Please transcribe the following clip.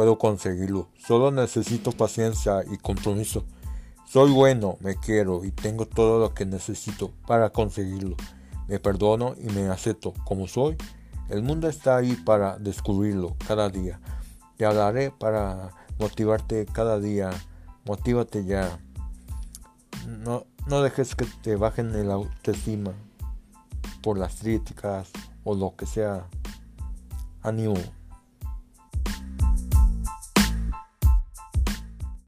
puedo conseguirlo. Solo necesito paciencia y compromiso. Soy bueno, me quiero y tengo todo lo que necesito para conseguirlo. Me perdono y me acepto como soy. El mundo está ahí para descubrirlo cada día. Te hablaré para motivarte cada día. Motívate ya. No, no dejes que te bajen el autoestima por las críticas o lo que sea. Ánimo.